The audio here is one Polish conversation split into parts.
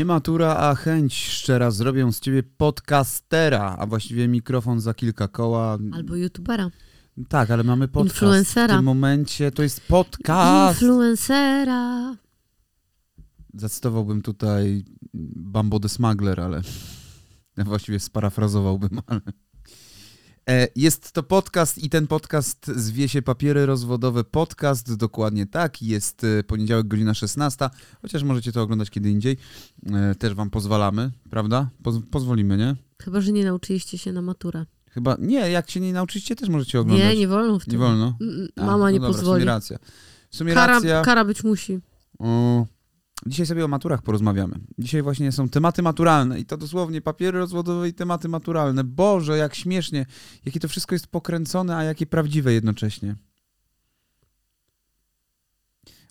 Nie matura, a chęć szczera zrobią z ciebie podcastera, a właściwie mikrofon za kilka koła. Albo youtubera. Tak, ale mamy podcast. Influencera. W tym momencie to jest podcast. Influencera. Zacytowałbym tutaj Bambo the Smuggler, ale właściwie sparafrazowałbym, ale... E, Jest to podcast i ten podcast zwie się Papiery Rozwodowe Podcast, dokładnie tak. Jest e, poniedziałek, godzina 16, chociaż możecie to oglądać kiedy indziej. E, Też wam pozwalamy, prawda? Poz pozwolimy, nie? Chyba, że nie nauczyliście się na maturę. Chyba, nie, jak się nie nauczycie, też możecie oglądać. Nie, nie wolno w tym. Nie wolno? Mm, A, Mama nie no dobra, W pozwoli. sumie racja. W sumie Kara, racja. kara być musi. O, dzisiaj sobie o maturach porozmawiamy. Dzisiaj właśnie są tematy maturalne i to dosłownie papiery rozwodowe i tematy maturalne. Boże, jak śmiesznie, jakie to wszystko jest pokręcone, a jakie prawdziwe jednocześnie.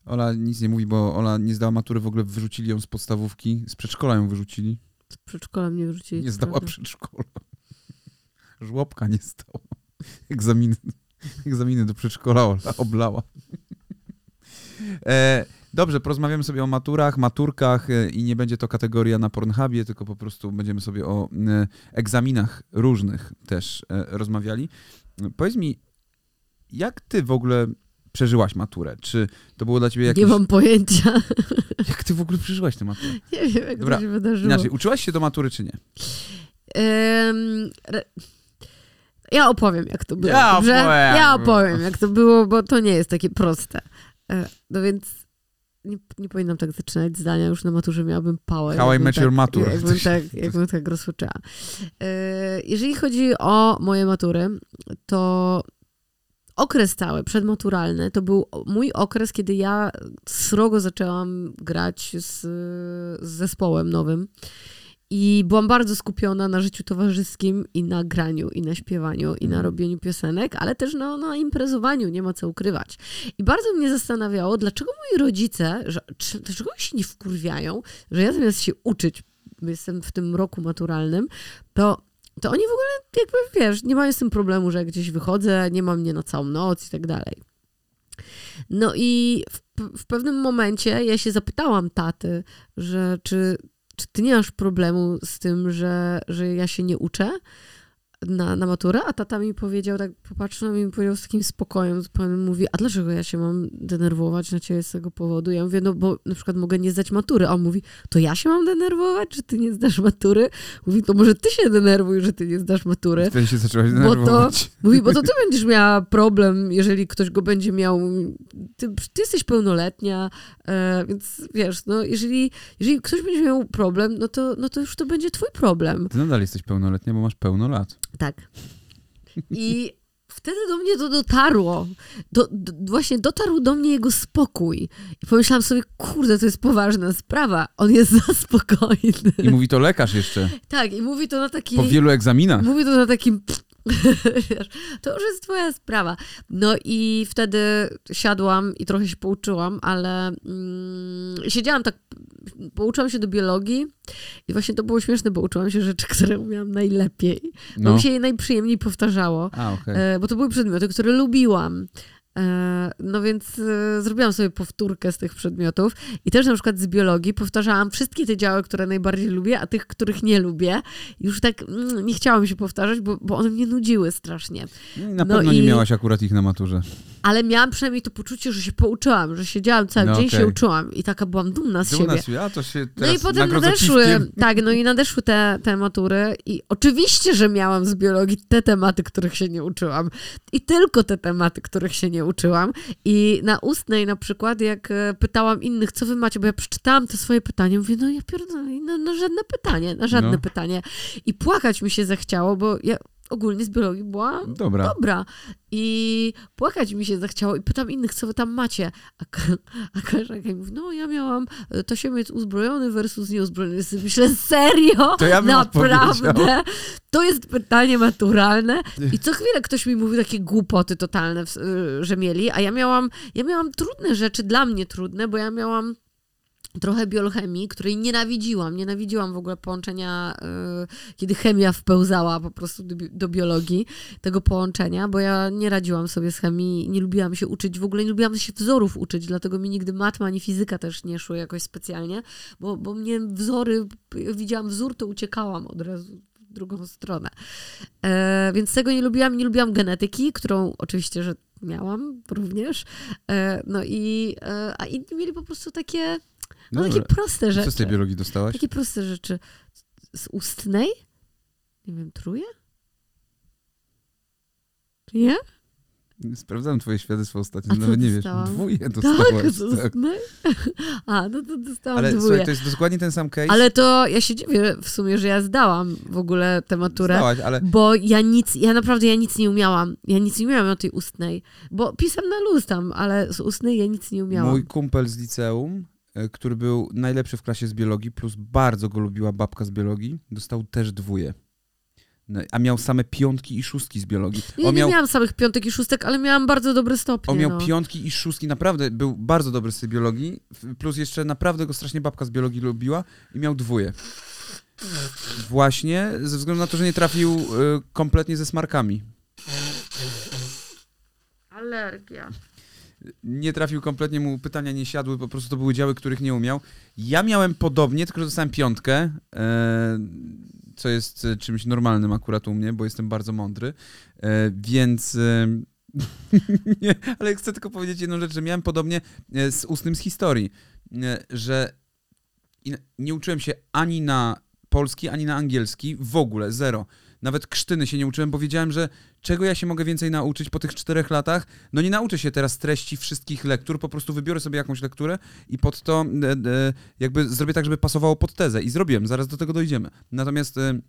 Ola nic nie mówi, bo Ola nie zdała matury, w ogóle wyrzucili ją z podstawówki, z przedszkola ją wyrzucili. Z przedszkola mnie wyrzucili. Nie zdała prawda. przedszkola. Żłobka nie zdała. Egzaminy, egzaminy do przedszkola Ola oblała. E, dobrze, porozmawiamy sobie o maturach, maturkach e, i nie będzie to kategoria na Pornhubie, tylko po prostu będziemy sobie o e, egzaminach różnych też e, rozmawiali. Powiedz mi, jak ty w ogóle przeżyłaś maturę? Czy to było dla ciebie jakieś... Nie mam pojęcia. Jak ty w ogóle przeżyłaś tę maturę? Nie wiem, jak Dobra, to się wydarzyło. Inaczej, uczyłaś się do matury, czy nie? Em, re- ja opowiem, jak to było. Ja dobrze? opowiem. Ja opowiem, jak to było, bo to nie jest takie proste. No więc nie, nie powinnam tak zaczynać zdania, już na maturze miałabym pałę. How I met tak, your maturę. Jakbym tak, jakbym tak rozpoczęła. E, Jeżeli chodzi o moje matury, to okres cały, przedmaturalny, to był mój okres, kiedy ja srogo zaczęłam grać z, z zespołem nowym. I byłam bardzo skupiona na życiu towarzyskim i na graniu, i na śpiewaniu, i na Mhm. robieniu piosenek, ale też na, na imprezowaniu, nie ma co ukrywać. I bardzo mnie zastanawiało, dlaczego moi rodzice, że, dlaczego oni się nie wkurwiają, że ja zamiast się uczyć, jestem w tym roku maturalnym, to, to oni w ogóle jakby, wiesz, nie mają z tym problemu, że gdzieś wychodzę, nie ma mnie na całą noc i tak dalej. No i w, w pewnym momencie ja się zapytałam taty, że czy, czy ty nie masz problemu z tym, że, że ja się nie uczę na, na maturę? A tata mi powiedział, tak popatrzył na mnie i mi powiedział z takim spokojem, zupełnie mówi, a dlaczego ja się mam denerwować na ciebie z tego powodu? Ja mówię, no bo na przykład mogę nie zdać matury. A on mówi, to ja się mam denerwować, że ty nie zdasz matury? Mówi, to może ty się denerwuj, że ty nie zdasz matury. Wtedy się zaczęłaś Bo to- denerwować. Mówi, bo to ty będziesz miała problem, jeżeli ktoś go będzie miał. Ty, ty jesteś pełnoletnia, e, więc wiesz, no, jeżeli, jeżeli ktoś będzie miał problem, no to, no to już to będzie twój problem. Ty nadal jesteś pełnoletnia, bo masz pełno lat. Tak. I wtedy do mnie to dotarło. Do, do, właśnie dotarł do mnie jego spokój. I pomyślałam sobie, kurde, to jest poważna sprawa. On jest za spokojny. I mówi to lekarz jeszcze. Tak, i mówi to na taki... Po wielu egzaminach. Mówi to na takim. To już jest twoja sprawa. No i wtedy siadłam i trochę się pouczyłam, ale mm, siedziałam tak, pouczyłam się do biologii i właśnie to było śmieszne, bo uczyłam się rzeczy, które umiałam najlepiej. Bo No. mi się je najprzyjemniej powtarzało, A, okej. e, bo to były przedmioty, które lubiłam. E, No więc e, zrobiłam sobie powtórkę z tych przedmiotów i też na przykład z biologii powtarzałam wszystkie te działy, które najbardziej lubię, a tych, których nie lubię. Już tak mm, nie chciałam się powtarzać, bo, bo one mnie nudziły strasznie. Na no pewno nie i- miałaś akurat ich na maturze. Ale miałam przynajmniej to poczucie, że się pouczyłam, że siedziałam cały No dzień okej. się uczyłam i taka byłam dumna z Dumna siebie. z siebie, a to się No i potem nadeszły, piwkiem. tak, no i nadeszły te, te matury i oczywiście, że miałam z biologii te tematy, których się nie uczyłam. I tylko te tematy, których się nie uczyłam. I na ustnej na przykład, jak e, pytałam innych, co wy macie, bo ja przeczytałam te swoje pytanie, mówię, no ja pierdolę, no, na żadne pytanie, na żadne No. pytanie. I płakać mi się zechciało, bo ja ogólnie z biologii byłam Dobra. dobra. I płakać mi się zachciało i pytam innych, co wy tam macie. A, a koleżanka mi mówi, no ja miałam e, tasiemiec uzbrojony versus nieuzbrojony. Myślę, serio? To ja bym Naprawdę? To jest pytanie maturalne. I co chwilę ktoś mi mówi takie głupoty totalne, y, że mieli, a ja miałam, ja miałam trudne rzeczy, dla mnie trudne, bo ja miałam trochę biochemii, której nienawidziłam. Nienawidziłam w ogóle połączenia, yy, kiedy chemia wpełzała po prostu do, do, biologii, tego połączenia, bo ja nie radziłam sobie z chemii, nie lubiłam się uczyć, w ogóle nie lubiłam się wzorów uczyć, dlatego mi nigdy matma ani fizyka też nie szły jakoś specjalnie, bo, bo mnie wzory, widziałam wzór, to uciekałam od razu w drugą stronę. E, więc tego nie lubiłam. Nie lubiłam genetyki, którą oczywiście, że miałam również. E, no i, e, a inni mieli po prostu takie no, takie proste rzeczy. Co z tej biologii dostałaś? Takie proste rzeczy. Z ustnej? Nie wiem, truje? Nie? Sprawdzałem twoje świadectwo ostatnio, nawet nie dostałam? wiesz. Dwóje dostałaś. Tak, tak. A, no to dostałam Ale dwóje. słuchaj, to jest dokładnie ten sam case. Ale to ja się dziwię w sumie, że ja zdałam w ogóle tę maturę. Zdałaś, ale... Bo ja nic, ja naprawdę ja nic nie umiałam. Ja nic nie umiałam o tej ustnej. Bo pisam na luz tam, ale z ustnej ja nic nie umiałam. Mój kumpel z liceum który był najlepszy w klasie z biologii, plus bardzo go lubiła babka z biologii, dostał też dwóje. No, a miał same piątki i szóstki z biologii. Ja on nie miał, miałam samych piątek i szóstek, ale miałam bardzo dobre stopnie. On miał no. piątki i szóstki, naprawdę był bardzo dobry z tej biologii, plus jeszcze naprawdę go strasznie babka z biologii lubiła i miał dwóje. Właśnie ze względu na to, że nie trafił y, kompletnie ze smarkami. Alergia nie trafił kompletnie, mu pytania nie siadły, po prostu to były działy, których nie umiał. Ja miałem podobnie, tylko że dostałem piątkę, e, co jest e, czymś normalnym akurat u mnie, bo jestem bardzo mądry, e, więc... nie, ale chcę tylko powiedzieć jedną rzecz, że miałem podobnie z ustnym z historii, że nie uczyłem się ani na polski, ani na angielski, w ogóle, zero. Nawet krztyny się nie uczyłem, bo wiedziałem, że czego ja się mogę więcej nauczyć po tych czterech latach? No nie nauczę się teraz treści wszystkich lektur, po prostu wybiorę sobie jakąś lekturę i pod to e, e, jakby zrobię tak, żeby pasowało pod tezę. I zrobiłem, zaraz do tego dojdziemy. Natomiast e,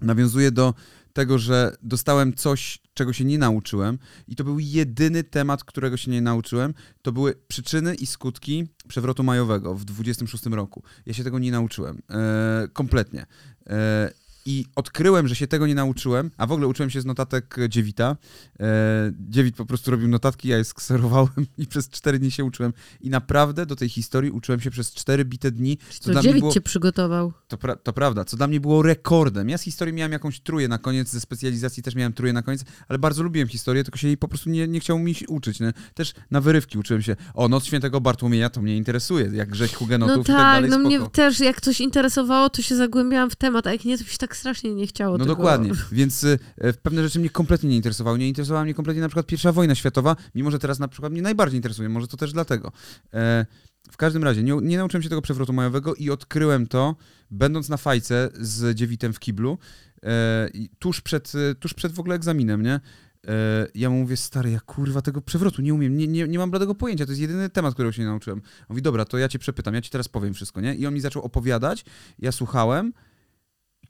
nawiązuję do tego, że dostałem coś, czego się nie nauczyłem i to był jedyny temat, którego się nie nauczyłem. To były przyczyny i skutki przewrotu majowego w 26 roku. Ja się tego nie nauczyłem. E, kompletnie. E, i odkryłem, że się tego nie nauczyłem, a w ogóle uczyłem się z notatek Dziewita. E, Dziewit po prostu robił notatki, ja je skserowałem i przez cztery dni się uczyłem. I naprawdę do tej historii uczyłem się przez cztery bite dni. Co to Dziewit było... cię przygotował. To, pra to prawda, co dla mnie było rekordem. Ja z historii miałem jakąś truję na koniec, ze specjalizacji też miałem truję na koniec, ale bardzo lubiłem historię, tylko się jej po prostu nie, nie chciał mi uczyć. Nie? Też na wyrywki uczyłem się. O, Noc Świętego Bartłomieja to mnie interesuje, jak rzeź hugenotów no tak, i tak dalej. No mnie też, jak coś interesowało, to się zagłębiałam w temat, a jak nie, to się tak strasznie nie chciało No tego. dokładnie, więc y, pewne rzeczy mnie kompletnie nie interesowały. Nie interesowała mnie kompletnie na przykład pierwsza wojna światowa, mimo że teraz na przykład mnie najbardziej interesuje, może to też dlatego. E, w każdym razie, nie, nie nauczyłem się tego przewrotu majowego i odkryłem to, będąc na fajce z dziewitem w kiblu, e, tuż, przed, tuż przed w ogóle egzaminem, nie? E, ja mu mówię, stary, ja kurwa tego przewrotu nie umiem, nie, nie, nie mam bladego pojęcia, to jest jedyny temat, którego się nie nauczyłem. On mówi, dobra, to ja cię przepytam, ja ci teraz powiem wszystko, nie? I on mi zaczął opowiadać, ja słuchałem,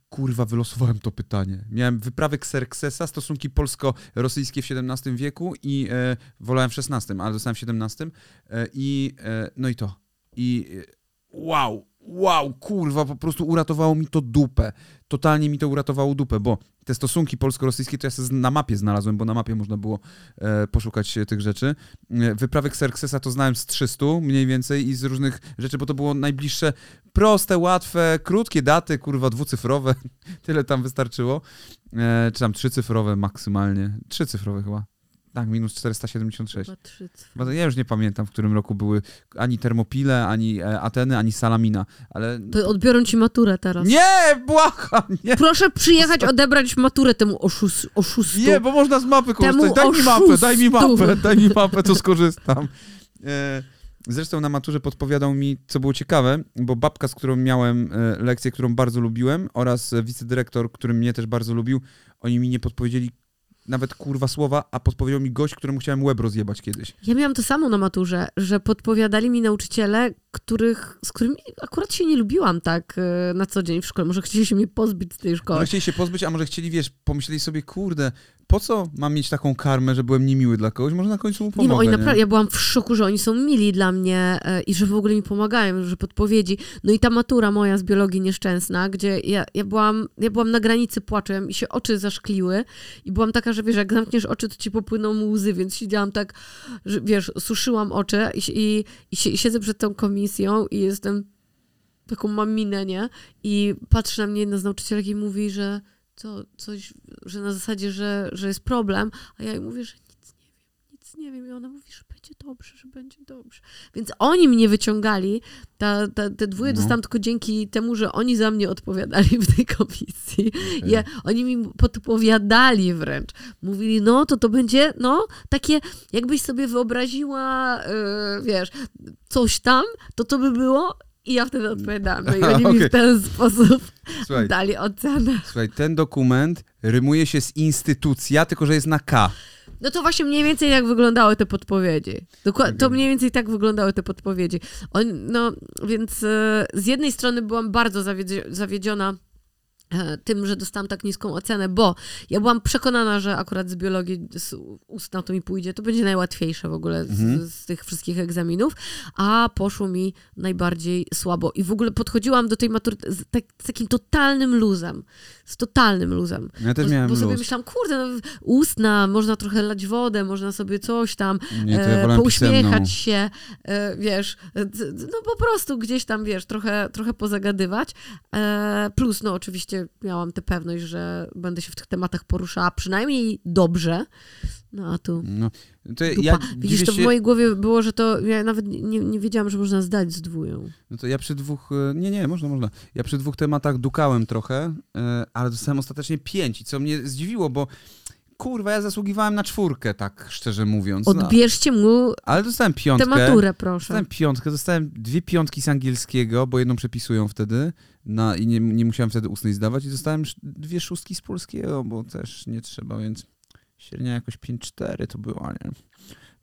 kurwa, wylosowałem to pytanie. Miałem wyprawy Xerxesa, stosunki polsko-rosyjskie w XVII wieku i e, wolałem w XVI, ale dostałem w XVII e, i e, no i to. I e, wow, wow, kurwa, po prostu uratowało mi to dupę. Totalnie mi to uratowało dupę, bo te stosunki polsko-rosyjskie to ja sobie na mapie znalazłem, bo na mapie można było e, poszukać tych rzeczy. E, wyprawy Xerxesa to znałem z 300 mniej więcej i z różnych rzeczy, bo to było najbliższe, proste, łatwe, krótkie daty, kurwa, dwucyfrowe. Tyle tam wystarczyło. E, czy tam trzycyfrowe maksymalnie. Trzycyfrowe chyba. Tak, minus 476. Bo ja już nie pamiętam, w którym roku były ani Termopile, ani e, Ateny, ani Salamina, ale... To odbiorą ci maturę teraz. Nie, błagam, nie. Proszę przyjechać odebrać maturę temu oszust, oszustu. Nie, bo można z mapy korzystać. Daj mi mapę, daj mi mapę, daj mi mapę, to skorzystam. E, zresztą na maturze podpowiadał mi, co było ciekawe, bo babka, z którą miałem e, lekcję, którą bardzo lubiłem oraz wicedyrektor, który mnie też bardzo lubił, oni mi nie podpowiedzieli, nawet kurwa słowa, a podpowiedział mi gość, któremu chciałem łeb rozjebać kiedyś. Ja miałam to samo na maturze, że podpowiadali mi nauczyciele, których, z którymi akurat się nie lubiłam tak e, na co dzień w szkole. Może chcieli się mnie pozbyć z tej szkoły. Może chcieli się pozbyć, a może chcieli, wiesz, pomyśleli sobie, kurde, po co mam mieć taką karmę, że byłem niemiły dla kogoś? Może na końcu mu Nie, pomogę, ma, oni nie? naprawdę, ja byłam w szoku, że oni są mili dla mnie e, i że w ogóle mi pomagają, że podpowiedzi. No i ta matura moja z biologii nieszczęsna, gdzie ja, ja, byłam, ja byłam na granicy płaczem i się oczy zaszkliły i byłam taka, że wiesz, jak zamkniesz oczy, to ci popłyną łzy, więc siedziałam tak, że wiesz, suszyłam oczy i, i, i, i siedzę przed tą komisją i jestem taką mam minę, nie? I patrzy na mnie jedna z nauczycielek i mówi, że co, coś, że na zasadzie, że, że jest problem, a ja jej mówię, że nic nie wiem, nic nie wiem. I ona mówi, że będzie dobrze, że będzie dobrze. Więc oni mnie wyciągali, ta, ta, te dwoje No. dostałam tylko dzięki temu, że oni za mnie odpowiadali w tej komisji. Ja, oni mi podpowiadali wręcz. Mówili, no to to będzie, no, takie, jakbyś sobie wyobraziła, yy, wiesz, coś tam, to to by było. I ja wtedy odpowiadałam. No i oni mi Okej. w ten sposób Słuchaj, dali ocenę. słuchaj, ten dokument rymuje się z instytucja, tylko że jest na K. No to właśnie mniej więcej jak wyglądały te podpowiedzi. Dokładnie, to mniej więcej tak wyglądały te podpowiedzi. On, no, więc e, z jednej strony byłam bardzo zawiedzi- zawiedziona tym, że dostałam tak niską ocenę, bo ja byłam przekonana, że akurat z biologii z ustna to mi pójdzie, to będzie najłatwiejsze w ogóle z, Mhm. z tych wszystkich egzaminów, a poszło mi najbardziej słabo. I w ogóle podchodziłam do tej matury z, tak, z takim totalnym luzem. Z totalnym luzem. Ja też bo, miałem bo sobie luz. myślałam, kurde, no, ustna, można trochę lać wodę, można sobie coś tam, Nie, ja e, pouśmiechać się, e, wiesz, e, no po prostu gdzieś tam, wiesz, trochę, trochę pozagadywać. E, plus, no oczywiście miałam tę pewność, że będę się w tych tematach poruszała przynajmniej dobrze. No a tu No, to ja Widzisz, to w mojej głowie było, że to, ja nawet nie, nie wiedziałam, że można zdać z dwóją. no to ja przy dwóch, e, nie, nie, można, można. Ja przy dwóch tematach dukałem trochę, e, ale dostałem ostatecznie pięć i co mnie zdziwiło, bo kurwa, ja zasługiwałem na czwórkę, tak szczerze mówiąc. No, Odbierzcie mu ale dostałem tę piątkę. maturę, proszę. Dostałem piątkę, dostałem dwie piątki z angielskiego, bo jedną przepisują wtedy na, i nie, nie musiałem wtedy ustnej zdawać i dostałem dwie szóstki z polskiego, bo też nie trzeba, więc średnia jakoś 5-4 to była, nie?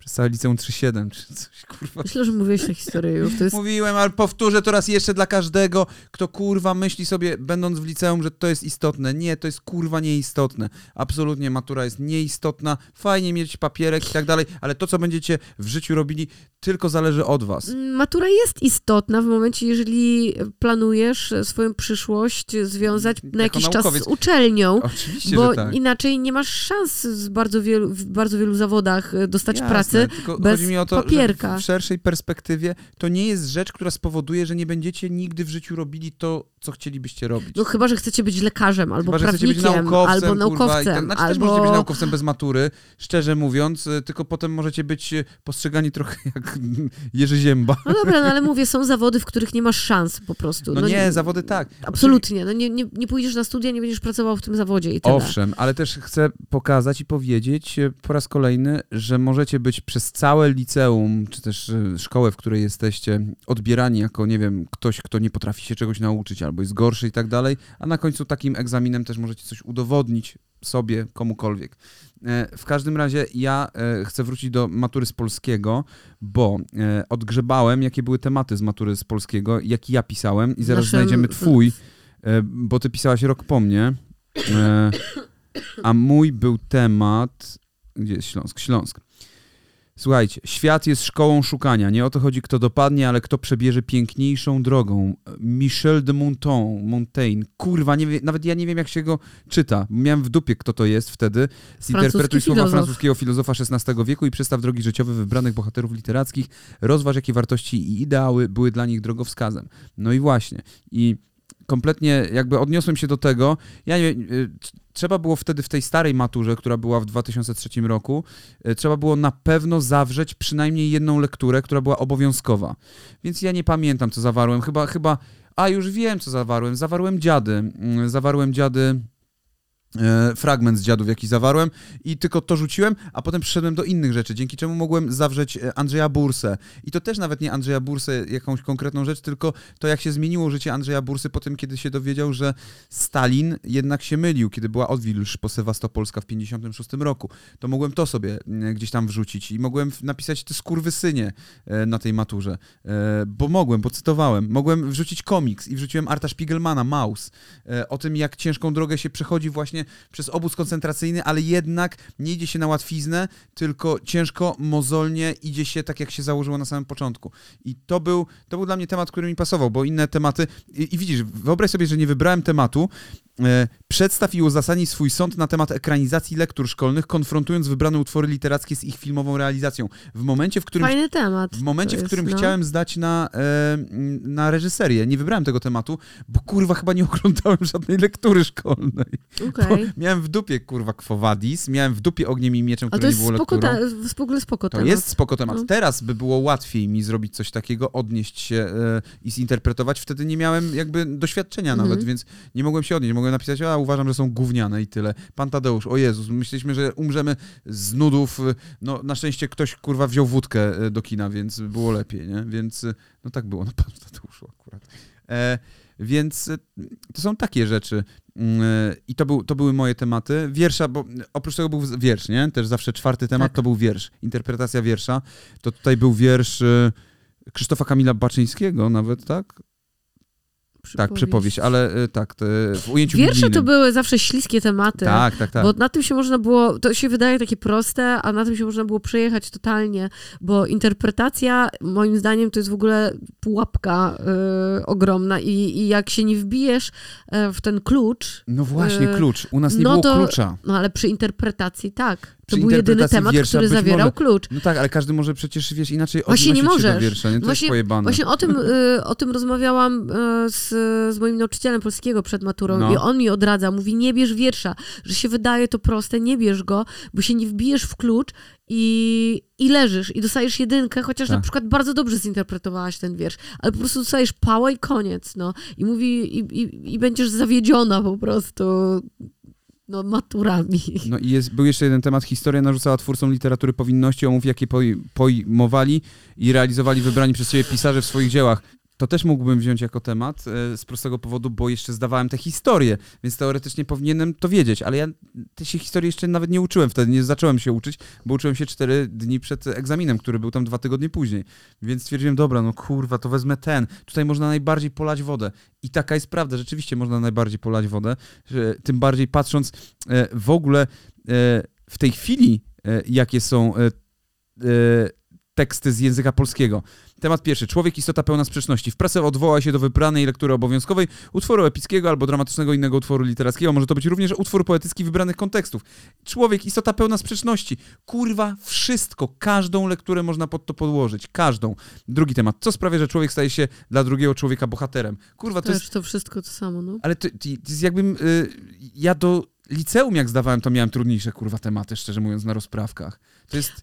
Przez całe liceum 3-7 czy coś, kurwa. Myślę, że mówiłeś tę historię już. Jest Mówiłem, ale powtórzę to raz jeszcze dla każdego, kto kurwa myśli sobie, będąc w liceum, że to jest istotne. Nie, to jest kurwa nieistotne. Absolutnie matura jest nieistotna. Fajnie mieć papierek i tak dalej, ale to, co będziecie w życiu robili, tylko zależy od was. Matura jest istotna w momencie, jeżeli planujesz swoją przyszłość związać na Jako jakiś naukowiec. czas z uczelnią, Oczywiście, bo tak. inaczej nie masz szans z bardzo wielu, w bardzo wielu zawodach e, dostać Jasne, pracy. Tylko bez chodzi mi o to, papierka. w szerszej perspektywie to nie jest rzecz, która spowoduje, że nie będziecie nigdy w życiu robili to, co chcielibyście robić. No chyba, że chcecie być lekarzem, albo Chyba, prawnikiem, naukowcem, albo kurwa, naukowcem, tak. Znaczy też albo... możecie być naukowcem bez matury, szczerze mówiąc, y, tylko potem możecie być y, postrzegani trochę jak Jerzy Zięba. No dobra, no ale mówię, są zawody, w których nie masz szans po prostu. No, nie, zawody tak. Absolutnie. No nie, nie, nie pójdziesz na studia, nie będziesz pracował w tym zawodzie i tyle. Owszem, ale też chcę pokazać i powiedzieć e, po raz kolejny, że możecie być przez całe liceum, czy też e, szkołę, w której jesteście, odbierani jako, nie wiem, ktoś, kto nie potrafi się czegoś nauczyć albo jest gorszy i tak dalej, a na końcu takim egzaminem też możecie coś udowodnić sobie, komukolwiek. E, W każdym razie ja e, chcę wrócić do matury z polskiego, bo odgrzebałem, jakie były tematy z matury z polskiego, jaki ja pisałem i zaraz Naszym- znajdziemy twój, bo ty pisałaś rok po mnie. A mój był temat. Gdzie jest Śląsk? Śląsk. Słuchajcie, świat jest szkołą szukania. Nie o to chodzi, kto dopadnie, ale kto przebierze piękniejszą drogą. Michel de Monton, Montaigne. Kurwa, wie, nawet ja nie wiem, jak się go czyta. Miałem w dupie, kto to jest wtedy. Zinterpretuj słowa filozof. francuskiego filozofa XVI wieku i przedstaw drogi życiowe wybranych bohaterów literackich. Rozważ, jakie wartości i ideały były dla nich drogowskazem. No i właśnie. I kompletnie jakby odniosłem się do tego. Ja nie, t- trzeba było wtedy w tej starej maturze, która była w 2003 roku, y, trzeba było na pewno zawrzeć przynajmniej jedną lekturę, która była obowiązkowa. Więc ja nie pamiętam, co zawarłem. Chyba, chyba, a już wiem, co zawarłem. Zawarłem dziady. Mm, Zawarłem dziady. E, Fragment z dziadów, jaki zawarłem, i tylko to rzuciłem, a potem przyszedłem do innych rzeczy, dzięki czemu mogłem zawrzeć e, Andrzeja Bursę. I to też nawet nie Andrzeja Bursę, jakąś konkretną rzecz, tylko to, jak się zmieniło życie Andrzeja Bursy po tym, kiedy się dowiedział, że Stalin jednak się mylił, kiedy była odwilż po Sewastopolska w 56 roku. To mogłem to sobie gdzieś tam wrzucić i mogłem napisać te skurwysynie e, na tej maturze, bo mogłem, bo cytowałem. Mogłem wrzucić komiks i wrzuciłem Arta Spiegelmana, Maus, o tym, jak ciężką drogę się przechodzi właśnie przez obóz koncentracyjny, ale jednak nie idzie się na łatwiznę, tylko ciężko, mozolnie idzie się tak, jak się założyło na samym początku. I to był, to był dla mnie temat, który mi pasował, bo inne tematy... I, i widzisz, wyobraź sobie, że nie wybrałem tematu, przedstaw i uzasadnij swój sąd na temat ekranizacji lektur szkolnych, konfrontując wybrane utwory literackie z ich filmową realizacją. W momencie, w którym Fajny temat. w momencie, to w którym jest, no. chciałem zdać na, e, na reżyserię, nie wybrałem tego tematu, bo kurwa chyba nie oglądałem żadnej lektury szkolnej. Bo miałem w dupie kurwa Quo Vadis, miałem w dupie Ogniem i Mieczem, to nie jest było lekturą. te, w ogóle spoko To temat. jest spoko temat. No. Teraz by było łatwiej mi zrobić coś takiego, odnieść się e, i zinterpretować. Wtedy nie miałem jakby doświadczenia Mhm. nawet, więc nie mogłem się odnieść. Mogłem napisać, a uważam, że są gówniane i tyle. Pan Tadeusz, o Jezus, myśleliśmy, że umrzemy z nudów. No na szczęście ktoś kurwa wziął wódkę e, do kina, więc było lepiej, nie? Więc e, no tak było na Panu Tadeuszu akurat. E, więc e, to są takie rzeczy. Mm, I to, był, to były moje tematy. Wiersza, bo oprócz tego był wiersz, nie? Też zawsze czwarty temat Tak. to był wiersz. Interpretacja wiersza. To tutaj był wiersz Krzysztofa Kamila Baczyńskiego nawet, tak? Tak, przypowieść, ale e, tak, w ujęciu Wiersze to biblijnym. były zawsze śliskie tematy. Tak, tak, tak. Bo na tym się można było, to się wydaje takie proste, a na tym się można było przejechać totalnie, bo interpretacja moim zdaniem to jest w ogóle pułapka y, ogromna i, i jak się nie wbijesz e, w ten klucz, No właśnie, e, klucz. U nas nie no było to- klucza. no ale przy interpretacji tak. To był jedyny temat, wiersza który zawierał może- klucz. No tak, ale każdy może przecież, wiesz, inaczej Właśnie nie możesz. wiersza, nie? To Właśnie-. Właśnie o tym, y, o tym rozmawiałam y, z, z moim nauczycielem polskiego przed maturą No. i on mi odradza, mówi nie bierz wiersza, że się wydaje to proste, nie bierz go, bo się nie wbijesz w klucz i, i leżysz i dostajesz jedynkę, chociaż Tak. na przykład bardzo dobrze zinterpretowałaś ten wiersz, ale po prostu dostajesz pałę i koniec, no. I mówi, i, i, i będziesz zawiedziona po prostu no, maturami. No i jest, był jeszcze jeden temat. Historia narzucała twórcom literatury powinności, omów jakie poj, pojmowali i realizowali wybrani przez siebie pisarze w swoich dziełach. To też mógłbym wziąć jako temat e, z prostego powodu, bo jeszcze zdawałem te historie, więc teoretycznie powinienem to wiedzieć, ale ja tej historii jeszcze nawet nie uczyłem wtedy, nie zacząłem się uczyć, bo uczyłem się cztery dni przed egzaminem, który był tam dwa tygodnie później. Więc stwierdziłem, dobra, no kurwa, to wezmę ten. Tutaj można najbardziej polać wodę. I taka jest prawda, rzeczywiście można najbardziej polać wodę, tym bardziej patrząc e, w ogóle e, w tej chwili, jakie są teksty z języka polskiego. Temat pierwszy. Człowiek, istota pełna sprzeczności. W prasie odwoła się do wybranej lektury obowiązkowej utworu epickiego albo dramatycznego innego utworu literackiego. Może to być również utwór poetycki wybranych kontekstów. Człowiek, istota pełna sprzeczności. Kurwa, wszystko, każdą lekturę można pod to podłożyć. Każdą. Drugi temat. Co sprawia, że człowiek staje się dla drugiego człowieka bohaterem? Kurwa, to jest Też to wszystko to samo, no. ale to, to, jest jakbym. Y, ja do liceum, jak zdawałem, to miałem trudniejsze kurwa tematy, szczerze mówiąc, na rozprawkach.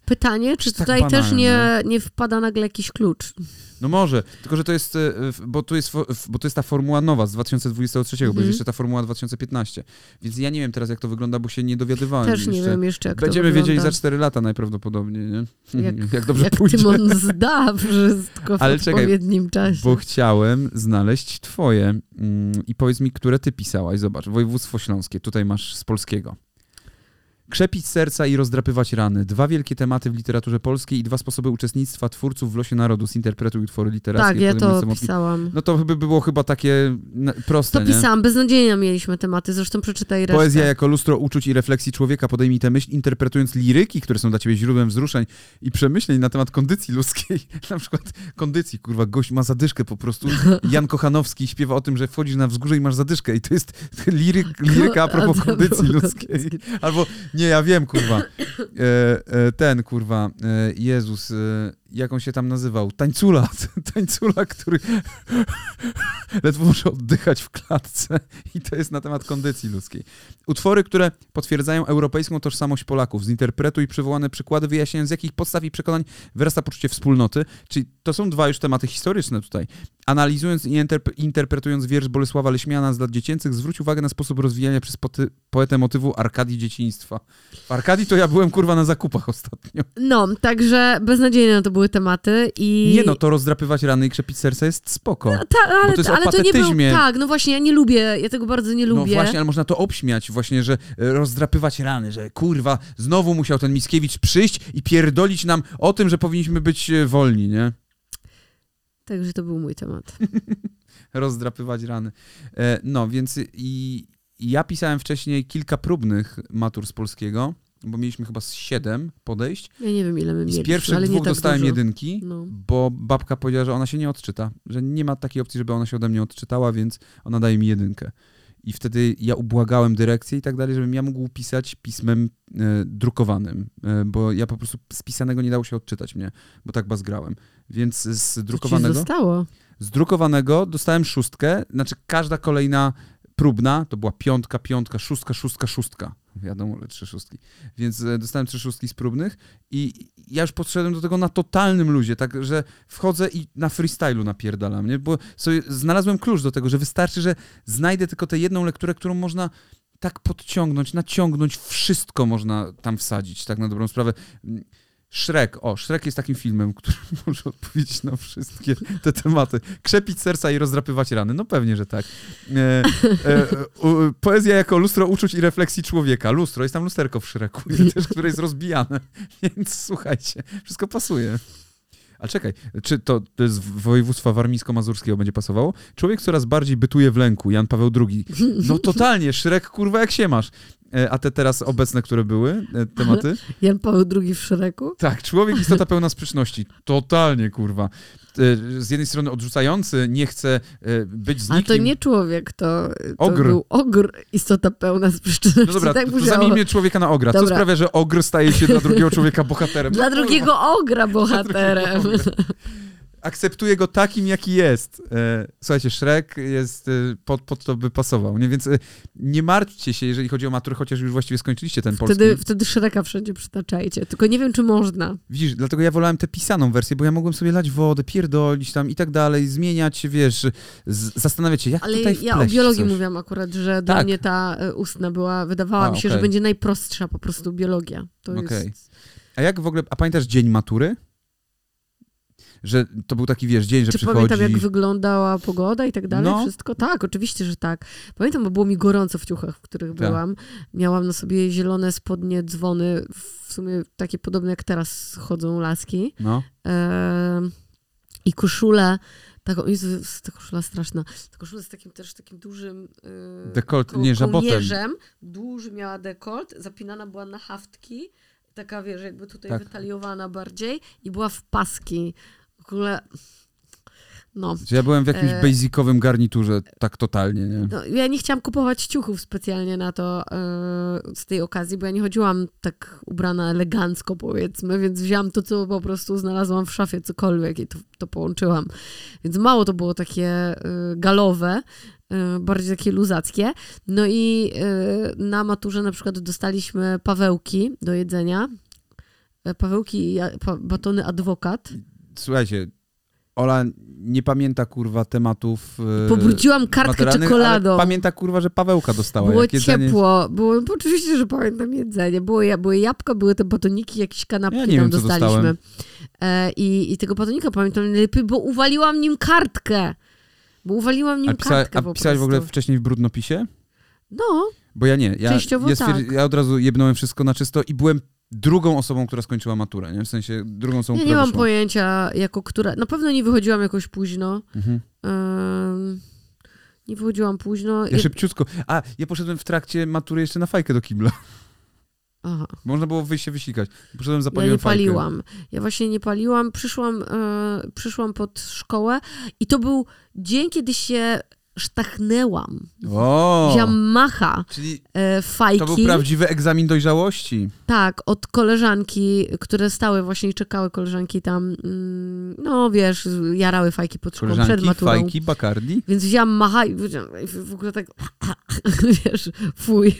Pytanie, czy tak tutaj też nie, nie wpada nagle jakiś klucz? No może, tylko że to jest. w- Bo to jest, bo to jest ta formuła nowa z 2023, bo Mhm. jest jeszcze ta formuła 2015. Więc ja nie wiem teraz, jak to wygląda, bo się nie dowiadywałem. Też nie jeszcze. wiem jeszcze, jak Będziemy to wiedzieli za 4 lata najprawdopodobniej, nie? Jak- dobrze jak pójdzie. Tymon zda wszystko w Ale czekaj, odpowiednim czasie. Bo chciałem znaleźć twoje mm, i powiedz mi, które ty pisałaś. Zobacz, województwo śląskie, tutaj masz z polskiego. Krzepić serca i rozdrapywać rany. Dwa wielkie tematy w literaturze polskiej i dwa sposoby uczestnictwa twórców w losie narodu. Zinterpretuj utwory literackie. tak, ja to pisałam. No to by było chyba takie proste, To nie? pisałam, beznadziejnie mieliśmy tematy, zresztą przeczytaj resztę. Poezja jako lustro uczuć i refleksji człowieka. Podejmij tę myśl, interpretując liryki, które są dla ciebie źródłem wzruszeń i przemyśleń na temat kondycji ludzkiej. Na przykład kondycji, kurwa, gość ma zadyszkę po prostu. Jan Kochanowski śpiewa o tym, że wchodzisz na wzgórze i masz zadyszkę i to jest liryk, liryka a propos kondycji ludzkiej. Albo, nie, ja wiem, kurwa, e, e, ten, kurwa, e, Jezus, e, jak on się tam nazywał? Tańcula, tańcula, który ledwo może oddychać w klatce i to jest na temat kondycji ludzkiej. Utwory, które potwierdzają europejską tożsamość Polaków. Zinterpretuj przywołane przykłady, wyjaśniając z jakich podstaw i przekonań wyrasta poczucie wspólnoty. Czyli to są dwa już tematy historyczne tutaj. Analizując i interp- interpretując wiersz Bolesława Leśmiana z lat dziecięcych, zwróć uwagę na sposób rozwijania przez poetę motywu Arkadii dzieciństwa. W Arkadii to ja byłem kurwa na zakupach ostatnio. No, także beznadziejne to były tematy i... Nie no, to rozdrapywać rany i krzepić serca jest spoko. Ta, ale, to ale to nie był... Tak, no właśnie, ja nie lubię, ja tego bardzo nie No lubię. właśnie, ale można to obśmiać właśnie, że e, rozdrapywać rany, że kurwa, znowu musiał ten Mickiewicz przyjść i pierdolić nam o tym, że powinniśmy być e, wolni, nie? Także to był mój temat. Rozdrapywać rany. E, no, więc i, ja pisałem wcześniej kilka próbnych matur z polskiego, bo mieliśmy chyba z siedem podejść. Ja nie wiem, ile my I z mieliśmy, pierwszych ale nie dwóch tak dostałem dużo. jedynki, No. bo babka powiedziała, że ona się nie odczyta, że nie ma takiej opcji, żeby ona się ode mnie odczytała, więc ona daje mi jedynkę. I wtedy ja ubłagałem dyrekcję i tak dalej, żebym ja mógł pisać pismem e, drukowanym, e, bo ja po prostu z pisanego nie dało się odczytać mnie, bo tak bazgrałem. Więc z Co drukowanego, zostało? z drukowanego dostałem szóstkę, znaczy każda kolejna próbna to była piątka, piątka, szóstka, szóstka, szóstka. Wiadomo, ale trzy szóstki. Więc e, dostałem trzy szóstki z próbnych i ja już podszedłem do tego na totalnym luzie, tak, że wchodzę i na freestylu napierdalam, nie? Bo sobie znalazłem klucz do tego, że wystarczy, że znajdę tylko tę jedną lekturę, którą można tak podciągnąć, naciągnąć, wszystko można tam wsadzić, tak na dobrą sprawę. Shrek, o, Shrek jest takim filmem, który może odpowiedzieć na wszystkie te tematy. Krzepić serca i rozdrapywać rany. No pewnie, że tak. E, e, poezja jako lustro uczuć i refleksji człowieka. Lustro, jest tam lusterko w Shreku, też, które jest rozbijane. Więc słuchajcie, wszystko pasuje. Ale czekaj, czy to, to z województwa warmińsko-mazurskiego będzie pasowało? Człowiek coraz bardziej bytuje w lęku, Jan Paweł II. No totalnie, Szrek, kurwa, jak się masz. E, A te teraz obecne, które były, e, tematy? Jan Paweł II w Szreku? Tak, człowiek istota pełna sprzeczności. Totalnie, kurwa. E, Z jednej strony odrzucający, nie chce być z nikim. to nie człowiek, to, to Ogr. był ogr, istota pełna sprzeczności. No dobra, tak to musiało. zamienimy człowieka na ogra. Co Dobra. sprawia, że ogr staje się dla drugiego człowieka bohaterem? Dla drugiego ogra bohaterem. drugiego akceptuje go takim, jaki jest. E, Słuchajcie, Shrek jest, e, pod, pod to by pasował, nie? Więc e, nie martwcie się, jeżeli chodzi o maturę, chociaż już właściwie skończyliście ten polski. Wtedy, wtedy Szreka wszędzie przytaczajcie. Tylko nie wiem, czy można. Widzisz, dlatego ja wolałem tę pisaną wersję, bo ja mogłem sobie lać wodę, pierdolić tam i tak dalej, zmieniać, wiesz, z, zastanawiać się, jak Ale tutaj ja o biologii coś. mówiłam akurat, że dla Tak. mnie ta ustna była, wydawała A, mi się, okej. że będzie najprostsza po prostu biologia. To Okej. jest... A jak w ogóle, a pamiętasz dzień matury? Że to był taki, wiesz, dzień, że Czy przychodzi... pamiętam, jak wyglądała pogoda i tak dalej? No. Wszystko? Tak, oczywiście, że tak. Pamiętam, bo było mi gorąco w ciuchach, w których Tak. byłam. Miałam na sobie zielone spodnie, dzwony, w sumie takie podobne jak teraz chodzą laski. No, Em, I koszulę, taką, Jezu, ta koszula straszna. Ta koszula z takim też takim dużym yy, Dekolt, ko- nie, żabotem. Duży miała dekolt, zapinana była na haftki. Taka, wiesz, jakby tutaj Tak. wytaliowana bardziej i była w paski. W ogóle, no. Ja byłem w jakimś E, basicowym garniturze, tak totalnie, nie? No, ja nie chciałam kupować ciuchów specjalnie na to e, z tej okazji, bo ja nie chodziłam tak ubrana elegancko, powiedzmy, więc wzięłam to, co po prostu znalazłam w szafie, cokolwiek i to, to połączyłam. Więc mało to było takie e, galowe, e, bardziej takie luzackie. No i na maturze na przykład dostaliśmy pawełki do jedzenia. Pawełki, i batony adwokat. Słuchajcie, Ola nie pamięta, kurwa, tematów e, Pobrudziłam kartkę czekoladą. pamięta, kurwa, że Pawełka dostała. Było jak jedzenie... ciepło, było, bo oczywiście, że pamiętam jedzenie. Było, były jabłka, były te batoniki, jakieś kanapki Ja nie tam wiem, dostaliśmy. E, i, I tego batonika pamiętam najlepiej, bo uwaliłam nim kartkę. Bo uwaliłam nim A, pisa, kartkę a po pisałeś w ogóle wcześniej w brudnopisie? No, Bo ja nie. Ja, Częściowo ja, stwierdzi- tak. ja od razu jebnąłem wszystko na czysto i byłem drugą osobą, która skończyła maturę, nie? W sensie drugą osobą, ja nie która mam wyszła. pojęcia, jako która... Na pewno nie wychodziłam jakoś późno. Mhm. Em, nie wychodziłam późno. Ja szybciutko. A, ja poszedłem w trakcie matury jeszcze na fajkę do kibla. Aha. Można było wyjść się wysikać. Poszedłem, Ja zapaliłem nie fajkę. paliłam. Ja właśnie nie paliłam. Przyszłam, e, przyszłam pod szkołę i to był dzień, kiedy się sztachnęłam. O! Wziąłam macha Czyli e, fajki. to był prawdziwy egzamin dojrzałości. Tak, od koleżanki, które stały właśnie i czekały koleżanki tam, mm, no wiesz, jarały fajki pod szkołą przed Koleżanki, maturą. fajki, bakardi. Więc wzięłam macha i w ogóle tak, wiesz, fuj.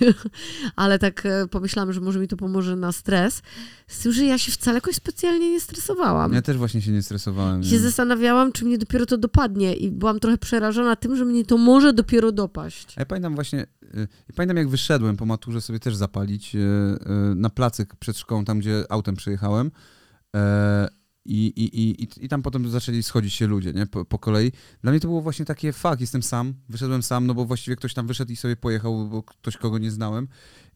Ale tak e, pomyślałam, że może mi to pomoże na stres. Z tym, że ja się wcale jakoś specjalnie nie stresowałam. Ja też właśnie się nie stresowałem. I nie? się zastanawiałam, czy mnie dopiero to dopadnie i byłam trochę przerażona tym, że mnie to może dopiero dopaść. A ja pamiętam właśnie, y, ja pamiętam jak wyszedłem po maturze sobie też zapalić y, y, na placyk przed szkołą, tam gdzie autem przyjechałem. E, I, i, i, i, I tam potem zaczęli schodzić się ludzie, nie? Po, po kolei. Dla mnie to było właśnie takie, fuck, jestem sam, wyszedłem sam, no bo właściwie ktoś tam wyszedł i sobie pojechał, bo ktoś, kogo nie znałem.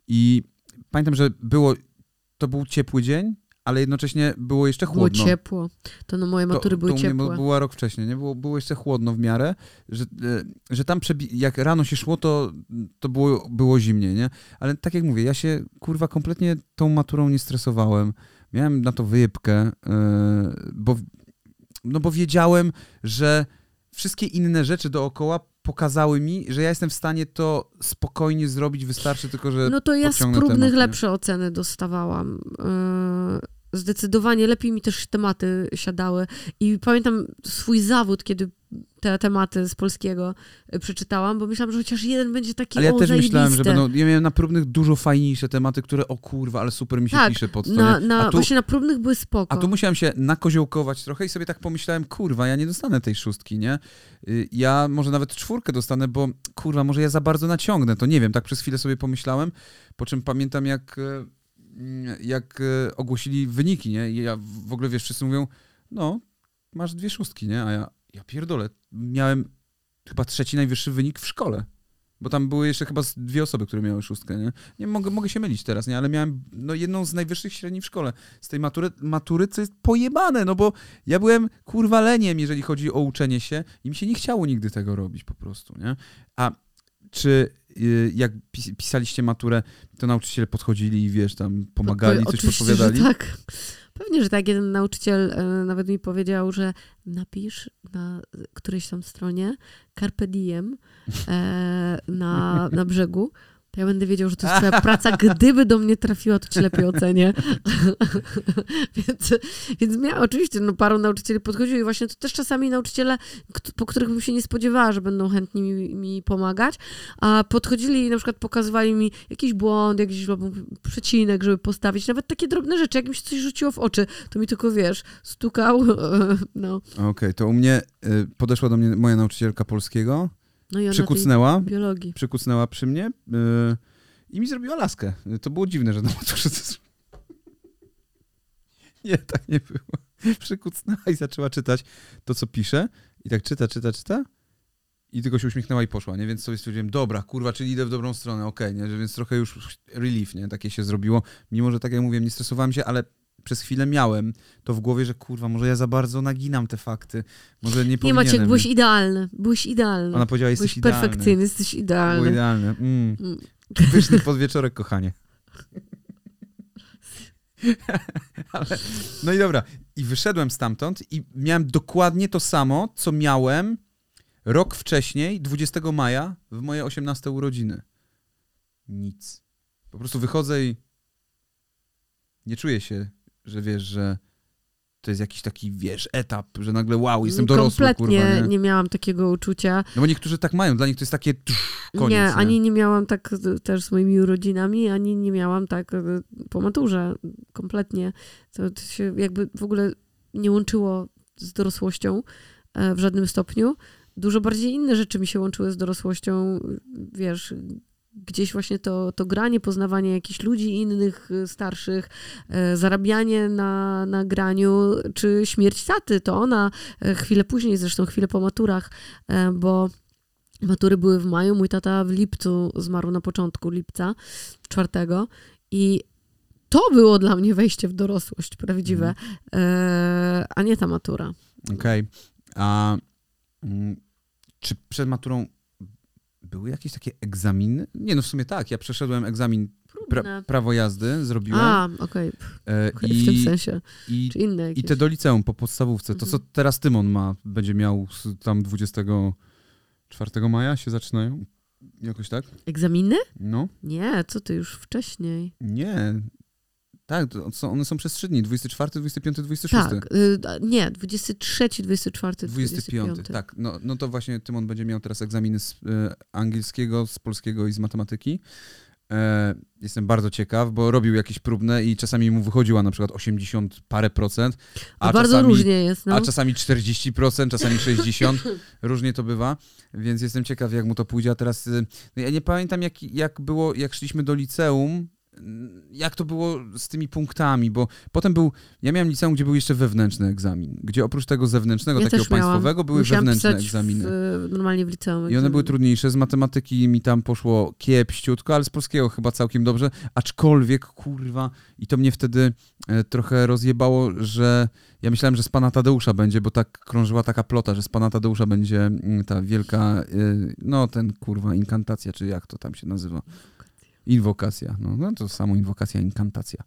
I pamiętam, że było, to był ciepły dzień, ale jednocześnie było jeszcze Było chłodno. ciepło. To no moje matury to, były to ciepłe. była rok wcześniej, nie? Było, było jeszcze chłodno w miarę, że, e, że tam przebi- jak rano się szło, to, to było, było zimniej, nie? Ale tak jak mówię, ja się kurwa kompletnie tą maturą nie stresowałem. Miałem na to wyjebkę, e, bo, no bo wiedziałem, że wszystkie inne rzeczy dookoła pokazały mi, że ja jestem w stanie to spokojnie zrobić, wystarczy tylko, że No to ja z próbnych temat, lepsze oceny dostawałam. Yy, Zdecydowanie lepiej mi też tematy siadały. I pamiętam swój zawód, kiedy te tematy z polskiego y, przeczytałam, bo myślałam, że chociaż jeden będzie taki Ale ja o, też myślałem, że zajebiste. będą. Ja miałem na próbnych dużo fajniejsze tematy, które o kurwa, ale super mi się Tak, pisze pod to. Na, na, tu, Właśnie na próbnych były spoko. a tu musiałem się nakoziołkować trochę i sobie tak pomyślałem, kurwa, ja nie dostanę tej szóstki, nie? Y, Ja może nawet czwórkę dostanę, bo kurwa, może ja za bardzo naciągnę, to nie wiem, tak przez chwilę sobie pomyślałem, po czym pamiętam jak, e, jak e, ogłosili wyniki, nie? I ja w ogóle, wiesz, wszyscy mówią, no, masz dwie szóstki, nie? A ja, ja pierdolę, miałem chyba trzeci najwyższy wynik w szkole. Bo tam były jeszcze chyba dwie osoby, które miały szóstkę, nie? Nie mogę, mogę się mylić teraz, nie? Ale miałem no, jedną z najwyższych średni w szkole. Z tej matury, matury, co jest pojebane, no bo ja byłem kurwa leniem, jeżeli chodzi o uczenie się i mi się nie chciało nigdy tego robić po prostu, nie? A czy y, jak pis pisaliście maturę, to nauczyciele podchodzili i wiesz, tam pomagali, coś Oczywiście, podpowiadali? Że tak. Pewnie, że tak. Jeden nauczyciel e, nawet mi powiedział, że napisz na którejś tam stronie Carpe Diem e, na, na brzegu. To ja będę wiedział, że to jest twoja praca. Gdyby do mnie trafiła, to ci lepiej ocenię. więc, więc miała, oczywiście, no paru nauczycieli podchodziło i właśnie to też czasami nauczyciele, po których bym się nie spodziewała, że będą chętni mi, mi pomagać, a podchodzili i na przykład pokazywali mi jakiś błąd, jakiś przecinek, żeby postawić, nawet takie drobne rzeczy, jak mi się coś rzuciło w oczy, to mi tylko, wiesz, stukał, no. Okej, to u mnie y, podeszła do mnie moja nauczycielka polskiego, no i przykucnęła, biologii. przykucnęła przy mnie y, i mi zrobiła laskę. To było dziwne, że na maturze to... Nie, tak nie było. Przykucnęła i zaczęła czytać to, co pisze i tak czyta, czyta, czyta i tylko się uśmiechnęła i poszła, nie? Więc sobie stwierdziłem, dobra, kurwa, czyli idę w dobrą stronę, okej, nie? Że Więc trochę już relief, nie? Takie się zrobiło. Mimo, że tak jak mówiłem, nie stresowałem się, ale przez chwilę miałem to w głowie, że kurwa, może ja za bardzo naginam te fakty, może nie Nie powinienem. Maciek, byłeś idealny, byłeś idealny. Ona powiedziała, jesteś byłeś idealny. perfekcyjny, jesteś idealny. idealne. Mm. Mm. Pyszny podwieczorek, kochanie. Ale, no i dobra. I wyszedłem stamtąd i miałem dokładnie to samo, co miałem rok wcześniej, 20 maja, w moje 18 urodziny. Nic. Po prostu wychodzę i nie czuję się, że wiesz, że to jest jakiś taki, wiesz, etap, że nagle wow, jestem dorosły, Kompletnie kurwa, nie? nie miałam takiego uczucia. No bo niektórzy tak mają, dla nich to jest takie tsz, koniec. nie, ani nie miałam tak też z moimi urodzinami, ani nie miałam tak e, po maturze. Kompletnie. To, to się jakby w ogóle nie łączyło z dorosłością e, w żadnym stopniu. Dużo bardziej inne rzeczy mi się łączyły z dorosłością, wiesz, gdzieś właśnie to, to granie, poznawanie jakichś ludzi innych, e, starszych, e, zarabianie na, na graniu, czy śmierć taty, to ona e, chwilę później, zresztą chwilę po maturach, e, bo Matury były w maju, mój tata w lipcu zmarł na początku lipca, czwartego i to było dla mnie wejście w dorosłość prawdziwe, e, a nie ta matura. Okej. A mm, czy przed maturą były jakieś takie egzaminy? Nie, no w sumie tak. Ja przeszedłem egzamin pra prawo jazdy, zrobiłem. A, okej, e, okej, w tym sensie. i, Czy inne I te do liceum po podstawówce. To, co Mhm. teraz Tymon ma, będzie miał tam 24 maja się zaczynają? Jakoś tak? Egzaminy? No. Nie, co ty, już wcześniej. Nie. Tak, są, one są przez trzy dni. 24, 25, 26. Tak, y, nie, 23, 24, 25, 25. tak. No, no to właśnie Tymon będzie miał teraz egzaminy z e, angielskiego, z polskiego i z matematyki. E, jestem bardzo ciekaw, bo robił jakieś próbne i czasami mu wychodziła na przykład 80 parę procent, A a, bardzo czasami, różnie jest, no. a czasami 40%, czasami 60%. różnie to bywa, więc jestem ciekaw, jak mu to pójdzie. A teraz, y, no ja nie pamiętam, jak, jak było, jak szliśmy do liceum, jak to było z tymi punktami, bo potem był, ja miałem liceum, gdzie był jeszcze wewnętrzny egzamin, gdzie oprócz tego zewnętrznego, Ja takiego państwowego, były Musiałam wewnętrzne egzaminy. W, normalnie w liceum. I one egzamin. były trudniejsze, z matematyki mi tam poszło kiepściutko, ale z polskiego chyba całkiem dobrze, aczkolwiek, kurwa, i to mnie wtedy e, trochę rozjebało, że ja myślałem, że z pana Tadeusza będzie, bo tak krążyła taka plota, że z pana Tadeusza będzie mm, ta wielka, e, no ten kurwa, inkantacja, czy jak to tam się nazywa? Inwokacja. No, no to samo inwokacja, inkantacja.